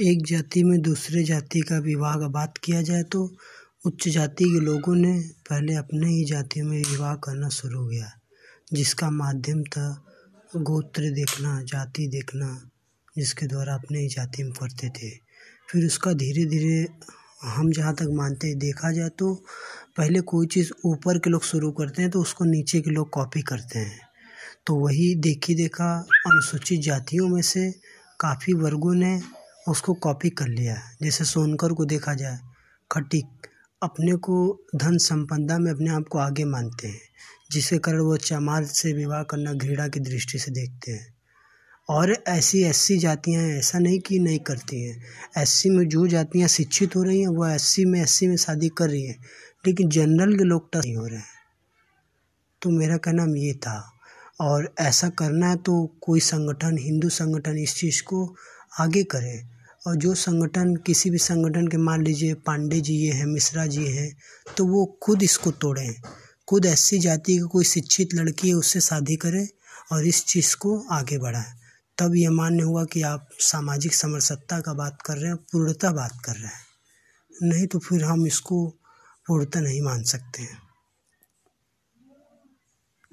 एक जाति में दूसरे जाति का विवाह का बात किया जाए तो उच्च जाति के लोगों ने पहले अपने ही जाति में विवाह करना शुरू किया, जिसका माध्यम था गोत्र देखना, जाति देखना, जिसके द्वारा अपने ही जाति में करते थे। फिर उसका धीरे धीरे हम जहाँ तक मानते हैं, देखा जाए तो पहले कोई चीज़ ऊपर के लोग शुरू करते हैं तो उसको नीचे के लोग कॉपी करते हैं। तो वही देखी देखा अनुसूचित जातियों में से काफ़ी वर्गों ने उसको कॉपी कर लिया है। जैसे सोनकर को देखा जाए खटीक अपने को धन संपदा में अपने आप को आगे मानते हैं, जिसके कारण वो चमार से विवाह करना, घृणा की दृष्टि से देखते हैं। और ऐसी ऐसी जातियाँ हैं, ऐसा नहीं कि नहीं करती हैं। एससी में जो जातियाँ शिक्षित हो रही हैं, वो एससी में एससी में शादी कर रही हैं, लेकिन जनरल के लोग नहीं हो रहे हैं। तो मेरा कहना ये था, और ऐसा करना है तो कोई संगठन, हिंदू संगठन इस चीज़ को आगे करे और जो संगठन, किसी भी संगठन के मान लीजिए पांडे जी ये हैं, मिश्रा जी हैं तो वो खुद इसको तोड़ें खुद ऐसी जाति की कोई शिक्षित लड़की है, उससे शादी करें और इस चीज़ को आगे बढ़ाएँ। तब ये मान्य हुआ कि आप सामाजिक समरसत्ता का बात कर रहे हैं, पूर्णता बात कर रहे हैं। नहीं तो फिर हम इसको पूर्णता नहीं मान सकते हैं।